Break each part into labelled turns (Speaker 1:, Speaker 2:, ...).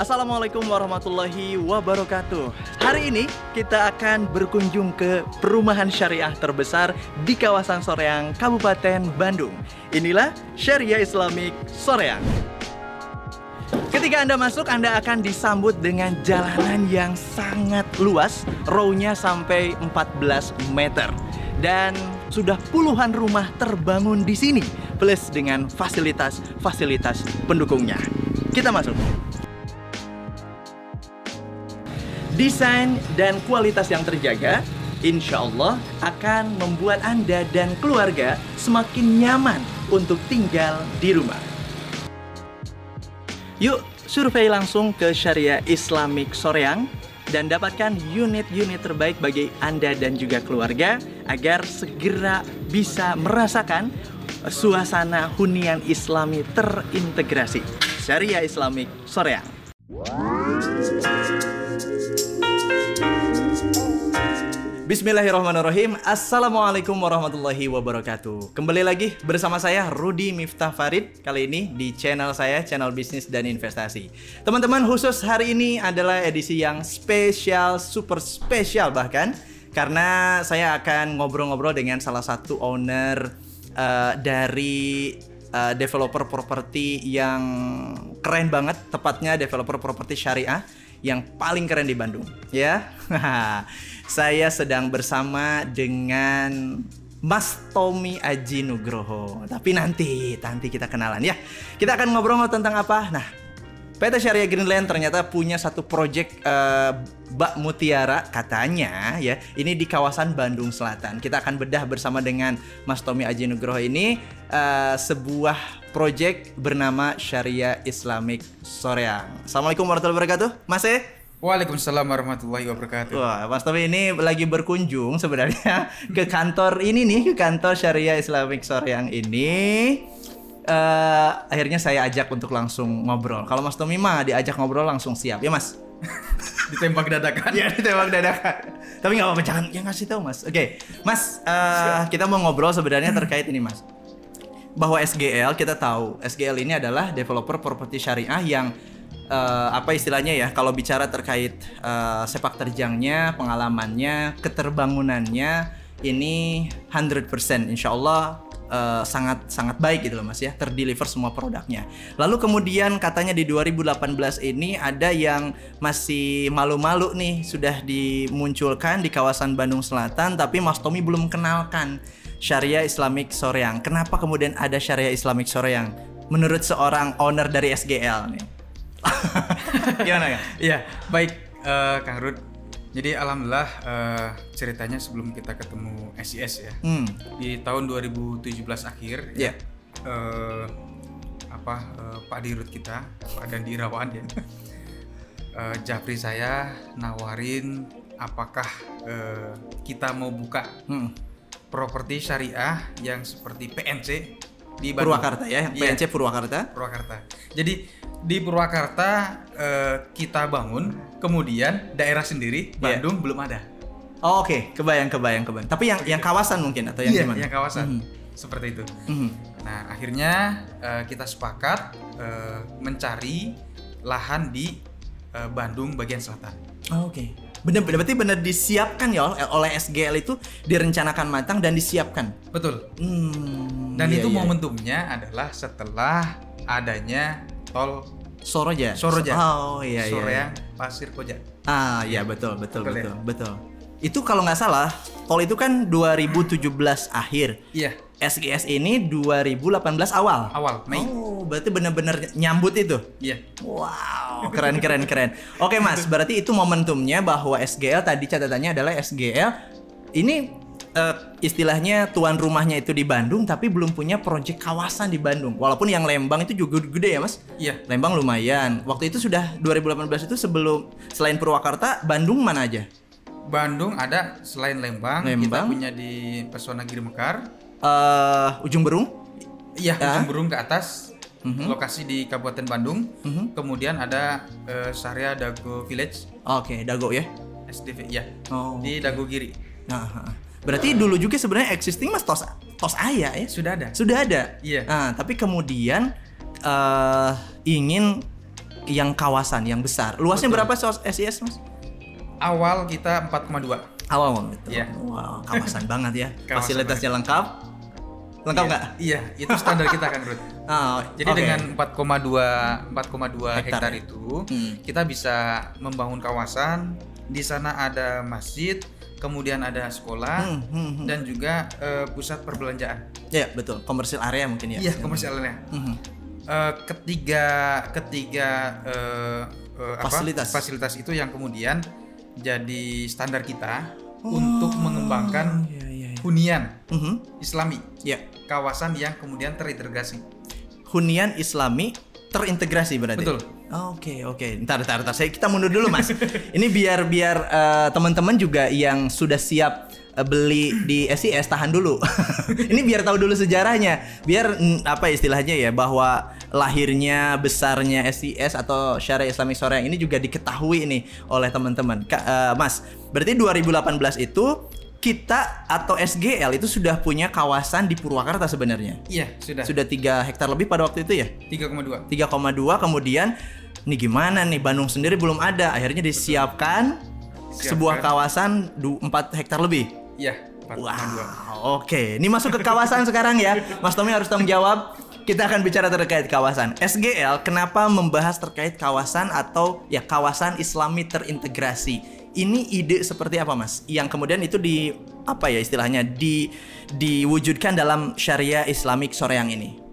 Speaker 1: Assalamualaikum warahmatullahi wabarakatuh. Hari ini kita akan berkunjung ke perumahan syariah terbesar di kawasan Soreang, Kabupaten Bandung. Inilah Syariah Islamic Soreang. Ketika Anda masuk, Anda akan disambut dengan jalanan yang sangat luas, row-nya sampai 14 meter. Dan sudah puluhan rumah terbangun di sini, plus dengan fasilitas-fasilitas pendukungnya. Kita masuk. Desain dan kualitas yang terjaga, insya Allah akan membuat Anda dan keluarga semakin nyaman untuk tinggal di rumah. Yuk, survei langsung ke Syariah Islamic Soreang dan dapatkan unit-unit terbaik bagi Anda dan juga keluarga agar segera bisa merasakan suasana hunian Islami terintegrasi. Syariah Islamic Soreang. Bismillahirrahmanirrahim. Assalamualaikum warahmatullahi wabarakatuh. Kembali lagi bersama saya Rudi Miftah Farid. Kali ini di channel saya, channel bisnis dan investasi. Teman-teman khusus hari ini adalah edisi yang spesial, super spesial bahkan Karena saya akan ngobrol-ngobrol dengan salah satu owner uh, dari uh, developer properti yang keren banget Tepatnya developer properti syariah yang paling keren di Bandung ya. Saya sedang bersama dengan Mas Tommy Aji Nugroho. Tapi nanti, nanti kita kenalan ya. Kita akan ngobrol tentang apa? Nah, PT Syariah Greenland ternyata punya satu project uh, Bak Mutiara katanya ya. Ini di kawasan Bandung Selatan. Kita akan bedah bersama dengan Mas Tommy Aji Nugroho ini uh, sebuah project bernama Syariah Islamic Soreang. Assalamualaikum warahmatullahi wabarakatuh. Mas E.
Speaker 2: Waalaikumsalam warahmatullahi wabarakatuh.
Speaker 1: Wah, Mas Tommy ini lagi berkunjung sebenarnya ke kantor ini nih, ke kantor Syariah Islamic Soreang ini uh, akhirnya saya ajak untuk langsung ngobrol. Kalau Mas Tommy mah diajak ngobrol langsung siap, ya Mas?
Speaker 2: ditembak dadakan.
Speaker 1: ya ditembak dadakan. Tapi nggak apa-apa, jangan yang ngasih tahu Mas. Oke, okay. Mas, uh, kita mau ngobrol sebenarnya terkait ini Mas. Bahwa SGL kita tahu SGL ini adalah developer properti syariah yang uh, apa istilahnya ya kalau bicara terkait uh, sepak terjangnya, pengalamannya, keterbangunannya ini 100% insya Allah uh, sangat sangat baik gitu loh Mas ya, terdeliver semua produknya. Lalu kemudian katanya di 2018 ini ada yang masih malu-malu nih sudah dimunculkan di kawasan Bandung Selatan tapi Mas Tommy belum kenalkan Syariah Islamic Soreang. Kenapa kemudian ada Syariah Islamic Soreang? Menurut seorang owner dari SGL nih. Gimana ya?
Speaker 2: Iya, baik uh, Kang Rud jadi alhamdulillah uh, ceritanya sebelum kita ketemu SIS ya hmm. di tahun 2017 akhir yeah. ya uh, apa uh, Pak Dirut kita Pak Dandi Irawan ya uh, Japri saya nawarin apakah uh, kita mau buka hmm. properti syariah yang seperti PNC
Speaker 1: di Bandung. Purwakarta ya, PNC yeah. Purwakarta.
Speaker 2: Purwakarta. Jadi di Purwakarta uh, kita bangun, kemudian daerah sendiri iya. Bandung yeah. belum ada.
Speaker 1: Oh, Oke, okay. kebayang, kebayang, kebayang. Tapi yang yang kawasan mungkin atau yang
Speaker 2: yeah,
Speaker 1: gimana?
Speaker 2: Yang kawasan, mm -hmm. seperti itu. Mm -hmm. Nah, akhirnya uh, kita sepakat uh, mencari lahan di uh, Bandung bagian selatan.
Speaker 1: Oh, Oke. Okay. Benar, berarti benar disiapkan ya oleh SGL itu direncanakan matang dan disiapkan.
Speaker 2: Betul. Hmm, dan iya, itu iya. momentumnya adalah setelah adanya tol
Speaker 1: Soroja.
Speaker 2: Soroja.
Speaker 1: Oh iya iya.
Speaker 2: Soreang Pasir Koja.
Speaker 1: Ah iya betul betul betul betul. betul. Itu kalau nggak salah tol itu kan 2017 akhir.
Speaker 2: Iya.
Speaker 1: SGS ini 2018 awal.
Speaker 2: Awal,
Speaker 1: Mei. Oh, berarti benar-benar nyambut itu.
Speaker 2: Iya.
Speaker 1: Wow, keren keren keren. Oke, Mas, berarti itu momentumnya bahwa SGL tadi catatannya adalah SGL ini uh, istilahnya tuan rumahnya itu di Bandung tapi belum punya proyek kawasan di Bandung. Walaupun yang Lembang itu juga gede ya, Mas?
Speaker 2: Iya.
Speaker 1: Lembang lumayan. Waktu itu sudah 2018 itu sebelum selain Purwakarta, Bandung mana aja?
Speaker 2: Bandung ada selain Lembang,
Speaker 1: Lembang.
Speaker 2: kita punya di Pesona Giri Mekar.
Speaker 1: Uh, Ujung Berung?
Speaker 2: Iya, ya. Ujung Berung ke atas. Mm -hmm. Lokasi di Kabupaten Bandung. Mm -hmm. Kemudian ada uh, Sarya Dago Village.
Speaker 1: Oke, okay, Dago ya.
Speaker 2: SDV ya. Oh, di okay. Dago Giri.
Speaker 1: Nah, Berarti dulu juga sebenarnya existing mas tos tos ayah ya?
Speaker 2: Sudah ada.
Speaker 1: Sudah ada.
Speaker 2: Iya.
Speaker 1: Nah, tapi kemudian uh, ingin yang kawasan yang besar. Luasnya Betul. berapa SIS mas?
Speaker 2: Awal kita 4,2.
Speaker 1: Awal gitu. Yeah. Wow, kawasan banget ya. Kawasan Fasilitasnya banget. lengkap. Lengkap
Speaker 2: iya,
Speaker 1: nggak?
Speaker 2: Iya, itu standar kita kan, Ruth. Oh, Jadi okay. dengan 4,2 4,2 hektar. hektar itu, hmm. kita bisa membangun kawasan. Di sana ada masjid, kemudian ada sekolah hmm, hmm, hmm. dan juga uh, pusat perbelanjaan.
Speaker 1: Ya betul, komersial area mungkin ya.
Speaker 2: Iya komersial area. Hmm. Uh, ketiga ketiga uh, uh, fasilitas apa? fasilitas itu yang kemudian jadi standar kita oh, untuk mengembangkan iya, iya, iya. hunian uh -huh. Islami. Ya. Kawasan yang kemudian terintegrasi.
Speaker 1: Hunian Islami terintegrasi berarti.
Speaker 2: Betul.
Speaker 1: Oke oke. Okay. Ntar ntar ntar saya kita mundur dulu mas. Ini biar biar uh, teman-teman juga yang sudah siap uh, beli di SIS tahan dulu. Ini biar tahu dulu sejarahnya. Biar apa istilahnya ya bahwa lahirnya besarnya SIS atau Syariah Islamic Sore ini juga diketahui nih oleh teman-teman. Uh, mas, berarti 2018 itu kita atau SGL itu sudah punya kawasan di Purwakarta sebenarnya.
Speaker 2: Iya, sudah.
Speaker 1: Sudah tiga hektar lebih pada waktu itu ya?
Speaker 2: 3,2.
Speaker 1: 3,2 kemudian nih gimana nih Bandung sendiri belum ada. Akhirnya disiapkan Siapkan. sebuah kawasan 4 hektar lebih.
Speaker 2: Iya,
Speaker 1: Wow, oke. Okay. Ini masuk ke kawasan sekarang ya. Mas Tommy harus tanggung jawab. Kita akan bicara terkait kawasan. SGL kenapa membahas terkait kawasan atau ya kawasan Islami terintegrasi? Ini ide seperti apa mas? Yang kemudian itu di apa ya istilahnya di diwujudkan dalam syariah Islamik Soreang ini?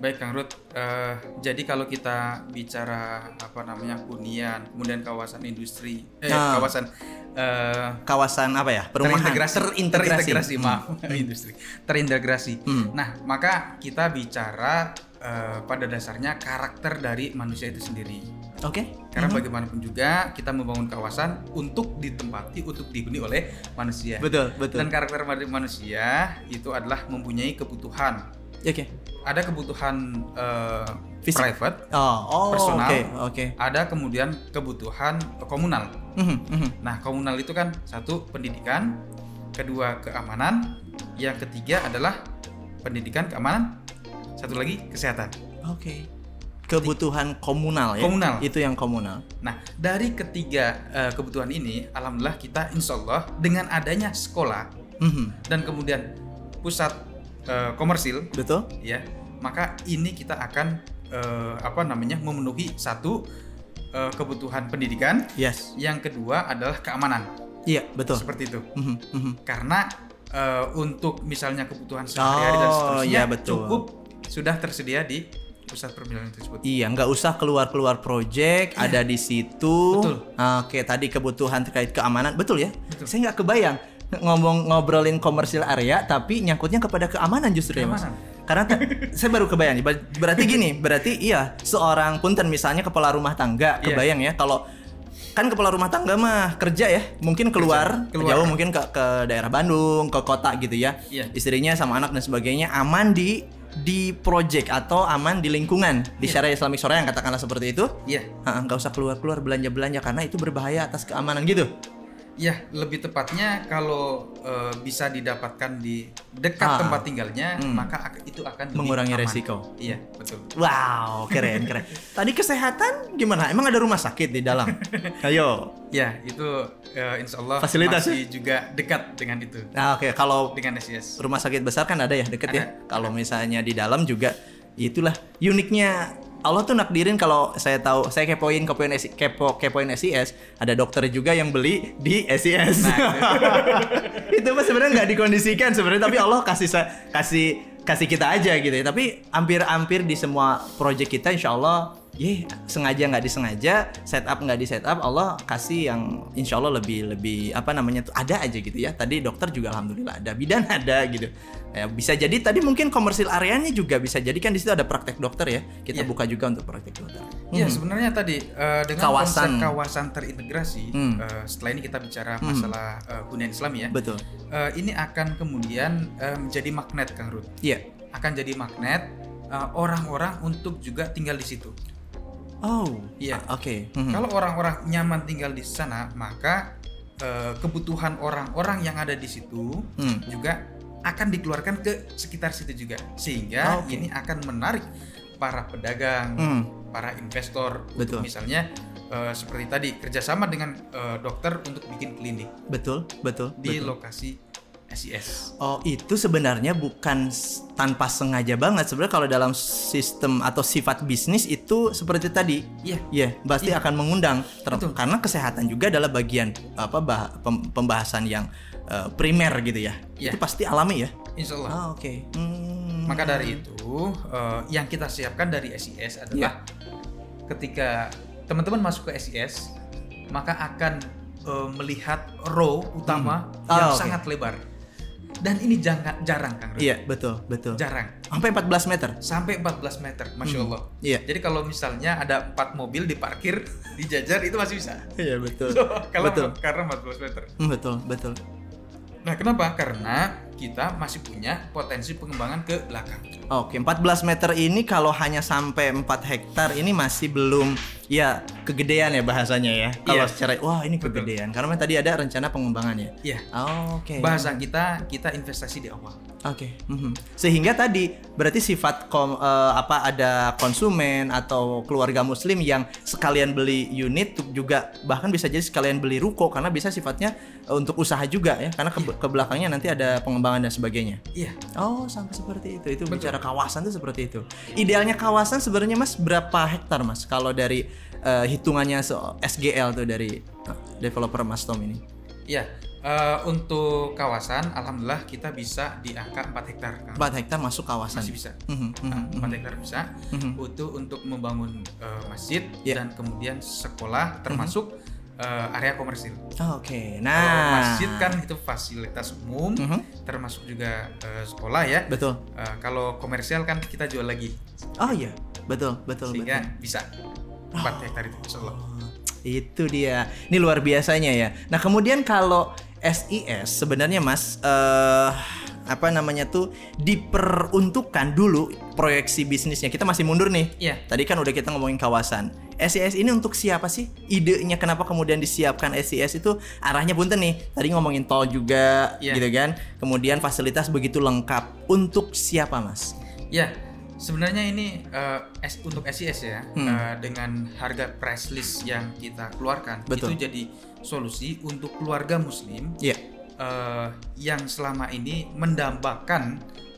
Speaker 2: Baik Kang Ruth. Uh, jadi kalau kita bicara apa namanya hunian, kemudian kawasan industri, eh nah. kawasan
Speaker 1: uh, kawasan apa ya perumahan
Speaker 2: terintegrasi, terintegrasi, terintegrasi hmm. maaf industri terintegrasi. Hmm. Nah maka kita bicara uh, pada dasarnya karakter dari manusia itu sendiri.
Speaker 1: Oke. Okay.
Speaker 2: Karena mm -hmm. bagaimanapun juga kita membangun kawasan untuk ditempati, untuk dihuni oleh manusia.
Speaker 1: Betul, betul.
Speaker 2: Dan karakter manusia itu adalah mempunyai kebutuhan.
Speaker 1: Oke. Okay.
Speaker 2: Ada kebutuhan uh, private,
Speaker 1: oh, oh,
Speaker 2: personal.
Speaker 1: Okay, okay.
Speaker 2: Ada kemudian kebutuhan komunal. Mm -hmm, mm -hmm. Nah, komunal itu kan satu pendidikan, kedua keamanan, yang ketiga adalah pendidikan, keamanan, satu lagi kesehatan.
Speaker 1: Oke. Okay kebutuhan komunal ya.
Speaker 2: Komunal.
Speaker 1: Itu yang komunal.
Speaker 2: Nah, dari ketiga uh, kebutuhan ini, alhamdulillah kita insya Allah dengan adanya sekolah mm-hmm. dan kemudian pusat uh, komersil,
Speaker 1: betul?
Speaker 2: Ya, maka ini kita akan uh, apa namanya memenuhi satu uh, kebutuhan pendidikan.
Speaker 1: Yes.
Speaker 2: Yang kedua adalah keamanan.
Speaker 1: Iya, betul.
Speaker 2: Seperti itu. Mm-hmm. Mm-hmm. Karena uh, untuk misalnya kebutuhan sehari-hari oh, dan seterusnya
Speaker 1: ya, betul.
Speaker 2: cukup sudah tersedia di pusat perbilangan tersebut.
Speaker 1: Iya, nggak usah keluar-keluar project, iya. ada di situ. Betul. Oke, tadi kebutuhan terkait keamanan, betul ya? Betul. Saya nggak kebayang ngomong ngobrolin komersil area tapi nyangkutnya kepada keamanan justru keamanan. ya mas karena saya baru kebayang berarti gini berarti iya seorang punten misalnya kepala rumah tangga iya. kebayang yeah. ya kalau kan kepala rumah tangga mah kerja ya mungkin keluar, keluar. jauh mungkin ke ke daerah Bandung ke kota gitu ya yeah. istrinya sama anak dan sebagainya aman di di project atau aman di lingkungan di yeah. syariah Islamic sore yang katakanlah seperti itu.
Speaker 2: Iya.
Speaker 1: Yeah. Nggak usah keluar-keluar belanja-belanja karena itu berbahaya atas keamanan gitu.
Speaker 2: Ya, lebih tepatnya kalau uh, bisa didapatkan di dekat ah. tempat tinggalnya, hmm. maka itu akan
Speaker 1: mengurangi aman. resiko.
Speaker 2: Iya, betul.
Speaker 1: Wow, keren keren. Tadi kesehatan gimana? Emang ada rumah sakit di dalam? Ayo.
Speaker 2: Ya, itu uh, insya Allah
Speaker 1: Fasilitas
Speaker 2: masih juga dekat dengan itu.
Speaker 1: Nah, oke. Okay. Kalau
Speaker 2: dengan SIS.
Speaker 1: Rumah sakit besar kan ada ya dekat ya. Kalau misalnya di dalam juga itulah uniknya Allah tuh nakdirin kalau saya tahu saya kepoin kepoin kepo kepoin SIS ada dokter juga yang beli di SIS. Nah, itu mah sebenarnya nggak dikondisikan sebenarnya tapi Allah kasih kasih kasih kita aja gitu ya. Tapi hampir-hampir di semua project kita insya Allah yeah, sengaja nggak disengaja setup nggak di setup Allah kasih yang insya Allah lebih lebih apa namanya tuh ada aja gitu ya tadi dokter juga alhamdulillah ada bidan ada gitu ya, bisa jadi tadi mungkin komersil areanya juga bisa jadi kan di situ ada praktek dokter ya kita yeah. buka juga untuk praktek dokter
Speaker 2: Iya hmm. sebenarnya tadi uh, dengan kawasan kawasan terintegrasi hmm. uh, setelah ini kita bicara hmm. masalah uh, hunian Islam ya
Speaker 1: betul
Speaker 2: uh, ini akan kemudian uh, menjadi magnet Kang Ruth
Speaker 1: iya yeah.
Speaker 2: akan jadi magnet orang-orang uh, untuk juga tinggal di situ
Speaker 1: Oh,
Speaker 2: iya.
Speaker 1: Oke. Okay.
Speaker 2: Mm-hmm. Kalau orang-orang nyaman tinggal di sana, maka uh, kebutuhan orang-orang yang ada di situ mm. juga akan dikeluarkan ke sekitar situ juga, sehingga oh, okay. ini akan menarik para pedagang, mm. Para investor.
Speaker 1: Betul.
Speaker 2: misalnya uh, seperti tadi kerjasama dengan uh, dokter untuk bikin klinik.
Speaker 1: Betul, betul.
Speaker 2: Di
Speaker 1: betul.
Speaker 2: lokasi SIS.
Speaker 1: Oh, itu sebenarnya bukan tanpa sengaja banget. Sebenarnya kalau dalam sistem atau sifat bisnis itu seperti tadi.
Speaker 2: Iya.
Speaker 1: Iya, pasti
Speaker 2: yeah.
Speaker 1: akan mengundang
Speaker 2: Betul.
Speaker 1: karena kesehatan juga adalah bagian apa bah, pembahasan yang uh, primer gitu ya.
Speaker 2: Yeah.
Speaker 1: Itu pasti alami ya.
Speaker 2: Insya Allah.
Speaker 1: Oh, oke. Okay. Hmm.
Speaker 2: Maka dari itu uh, yang kita siapkan dari SIS adalah yeah. ketika teman-teman masuk ke SIS maka akan uh, melihat row utama hmm. oh, yang okay. sangat lebar dan ini jangan jarang Kang.
Speaker 1: Iya, betul, betul.
Speaker 2: Jarang.
Speaker 1: Sampai 14 meter.
Speaker 2: Sampai 14 meter, masya
Speaker 1: Hmm.
Speaker 2: Allah.
Speaker 1: Iya.
Speaker 2: Jadi kalau misalnya ada empat mobil diparkir dijajar itu masih bisa.
Speaker 1: Iya, betul.
Speaker 2: So, kalau
Speaker 1: betul.
Speaker 2: karena 14 meter.
Speaker 1: Hmm, betul, betul.
Speaker 2: Nah, kenapa? Karena kita masih punya potensi pengembangan ke belakang.
Speaker 1: Oke, 14 meter ini kalau hanya sampai 4 hektar ini masih belum ya kegedean ya bahasanya ya. Kalau
Speaker 2: Iya.
Speaker 1: secara wah ini
Speaker 2: Betul.
Speaker 1: kegedean karena tadi ada rencana pengembangan ya.
Speaker 2: Iya.
Speaker 1: Oh, Oke.
Speaker 2: Bahasa kita kita investasi di awal.
Speaker 1: Oke. mhm. Sehingga tadi berarti sifat kom, eh, apa ada konsumen atau keluarga muslim yang sekalian beli unit juga bahkan bisa jadi sekalian beli ruko karena bisa sifatnya eh, untuk usaha juga ya karena ke, ke belakangnya nanti ada pengembangan dan sebagainya.
Speaker 2: Iya.
Speaker 1: Oh, sampai seperti itu. Itu
Speaker 2: Betul.
Speaker 1: bicara kawasan tuh seperti itu. Idealnya kawasan sebenarnya Mas berapa hektar Mas kalau dari eh, hitungannya so, SGL tuh dari eh, developer Mas Tom ini?
Speaker 2: Iya. Eh, untuk kawasan, alhamdulillah kita bisa di angka 4 hektar.
Speaker 1: 4 hektar masuk kawasan.
Speaker 2: Masih bisa.
Speaker 1: Mhm, mhm,
Speaker 2: Nah. 4 hektar bisa
Speaker 1: Mhm.
Speaker 2: untuk untuk membangun eh, masjid
Speaker 1: Iya.
Speaker 2: dan kemudian sekolah termasuk eh, area komersil.
Speaker 1: Oh, Oke.
Speaker 2: Kalau
Speaker 1: Nah,
Speaker 2: masjid kan itu fasilitas umum,
Speaker 1: Mhm.
Speaker 2: termasuk juga eh, sekolah ya.
Speaker 1: betul.
Speaker 2: Eh, kalau komersial kan kita jual lagi,
Speaker 1: Oh iya, betul, betul,
Speaker 2: sehingga
Speaker 1: betul.
Speaker 2: bisa 4 hektar itu, insya Allah.
Speaker 1: Oh, itu dia. Ini luar biasanya ya. Nah, kemudian kalau SIS sebenarnya Mas eh apa namanya tuh diperuntukkan dulu proyeksi bisnisnya. Kita masih mundur nih.
Speaker 2: Iya.
Speaker 1: Tadi kan udah kita ngomongin kawasan. SIS ini untuk siapa sih? Idenya kenapa kemudian disiapkan SIS itu arahnya punten nih. Tadi ngomongin tol juga
Speaker 2: Iya.
Speaker 1: gitu kan. Kemudian fasilitas begitu lengkap. Untuk siapa, Mas?
Speaker 2: Ya, sebenarnya ini eh, S- untuk SIS ya,
Speaker 1: Hmm.
Speaker 2: eh, dengan harga price list yang kita keluarkan
Speaker 1: Betul.
Speaker 2: itu jadi solusi untuk keluarga muslim
Speaker 1: Iya.
Speaker 2: Eh, yang selama ini mendambakan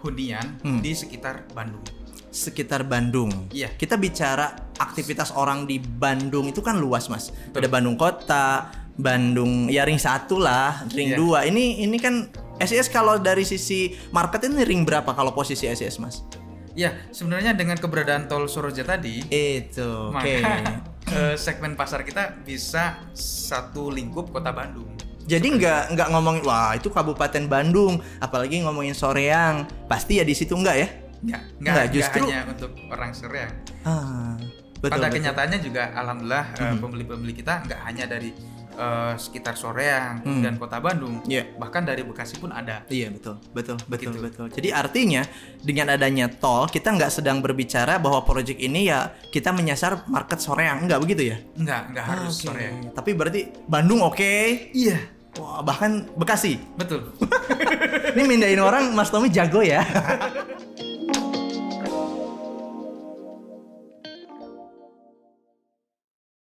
Speaker 2: hunian
Speaker 1: Hmm.
Speaker 2: di sekitar Bandung.
Speaker 1: sekitar Bandung.
Speaker 2: Iya.
Speaker 1: Kita bicara aktivitas orang di Bandung itu kan luas, Mas. Ada Bandung Kota, Bandung ya ring satu lah, ring
Speaker 2: Iya.
Speaker 1: dua. Ini ini kan SIS kalau dari sisi market ini ring berapa kalau posisi SIS, Mas?
Speaker 2: Ya, sebenarnya dengan keberadaan tol Soroja tadi,
Speaker 1: Itu, oke.
Speaker 2: maka eh, segmen pasar kita bisa satu lingkup kota Bandung.
Speaker 1: Jadi nggak nggak ngomongin wah itu Kabupaten Bandung, apalagi ngomongin Soreang, pasti ya di situ enggak ya?
Speaker 2: Enggak, enggak,
Speaker 1: Enggak,
Speaker 2: enggak
Speaker 1: justru-
Speaker 2: hanya untuk orang Soreang.
Speaker 1: Ah, betul.
Speaker 2: Pada
Speaker 1: betul.
Speaker 2: kenyataannya juga alhamdulillah
Speaker 1: Mhm.
Speaker 2: pembeli-pembeli kita nggak hanya dari eh, sekitar Soreang
Speaker 1: Hmm.
Speaker 2: dan kota Bandung,
Speaker 1: Iya.
Speaker 2: bahkan dari Bekasi pun ada.
Speaker 1: Iya betul, betul, betul,
Speaker 2: Gitu.
Speaker 1: betul. Jadi artinya dengan adanya tol kita nggak sedang berbicara bahwa proyek ini ya kita menyasar market Soreang, nggak begitu ya?
Speaker 2: Enggak, enggak harus
Speaker 1: Oke.
Speaker 2: Soreang.
Speaker 1: Tapi berarti Bandung oke,
Speaker 2: Iya,
Speaker 1: wah bahkan Bekasi.
Speaker 2: betul.
Speaker 1: Ini mindahin orang Mas Tommy jago ya.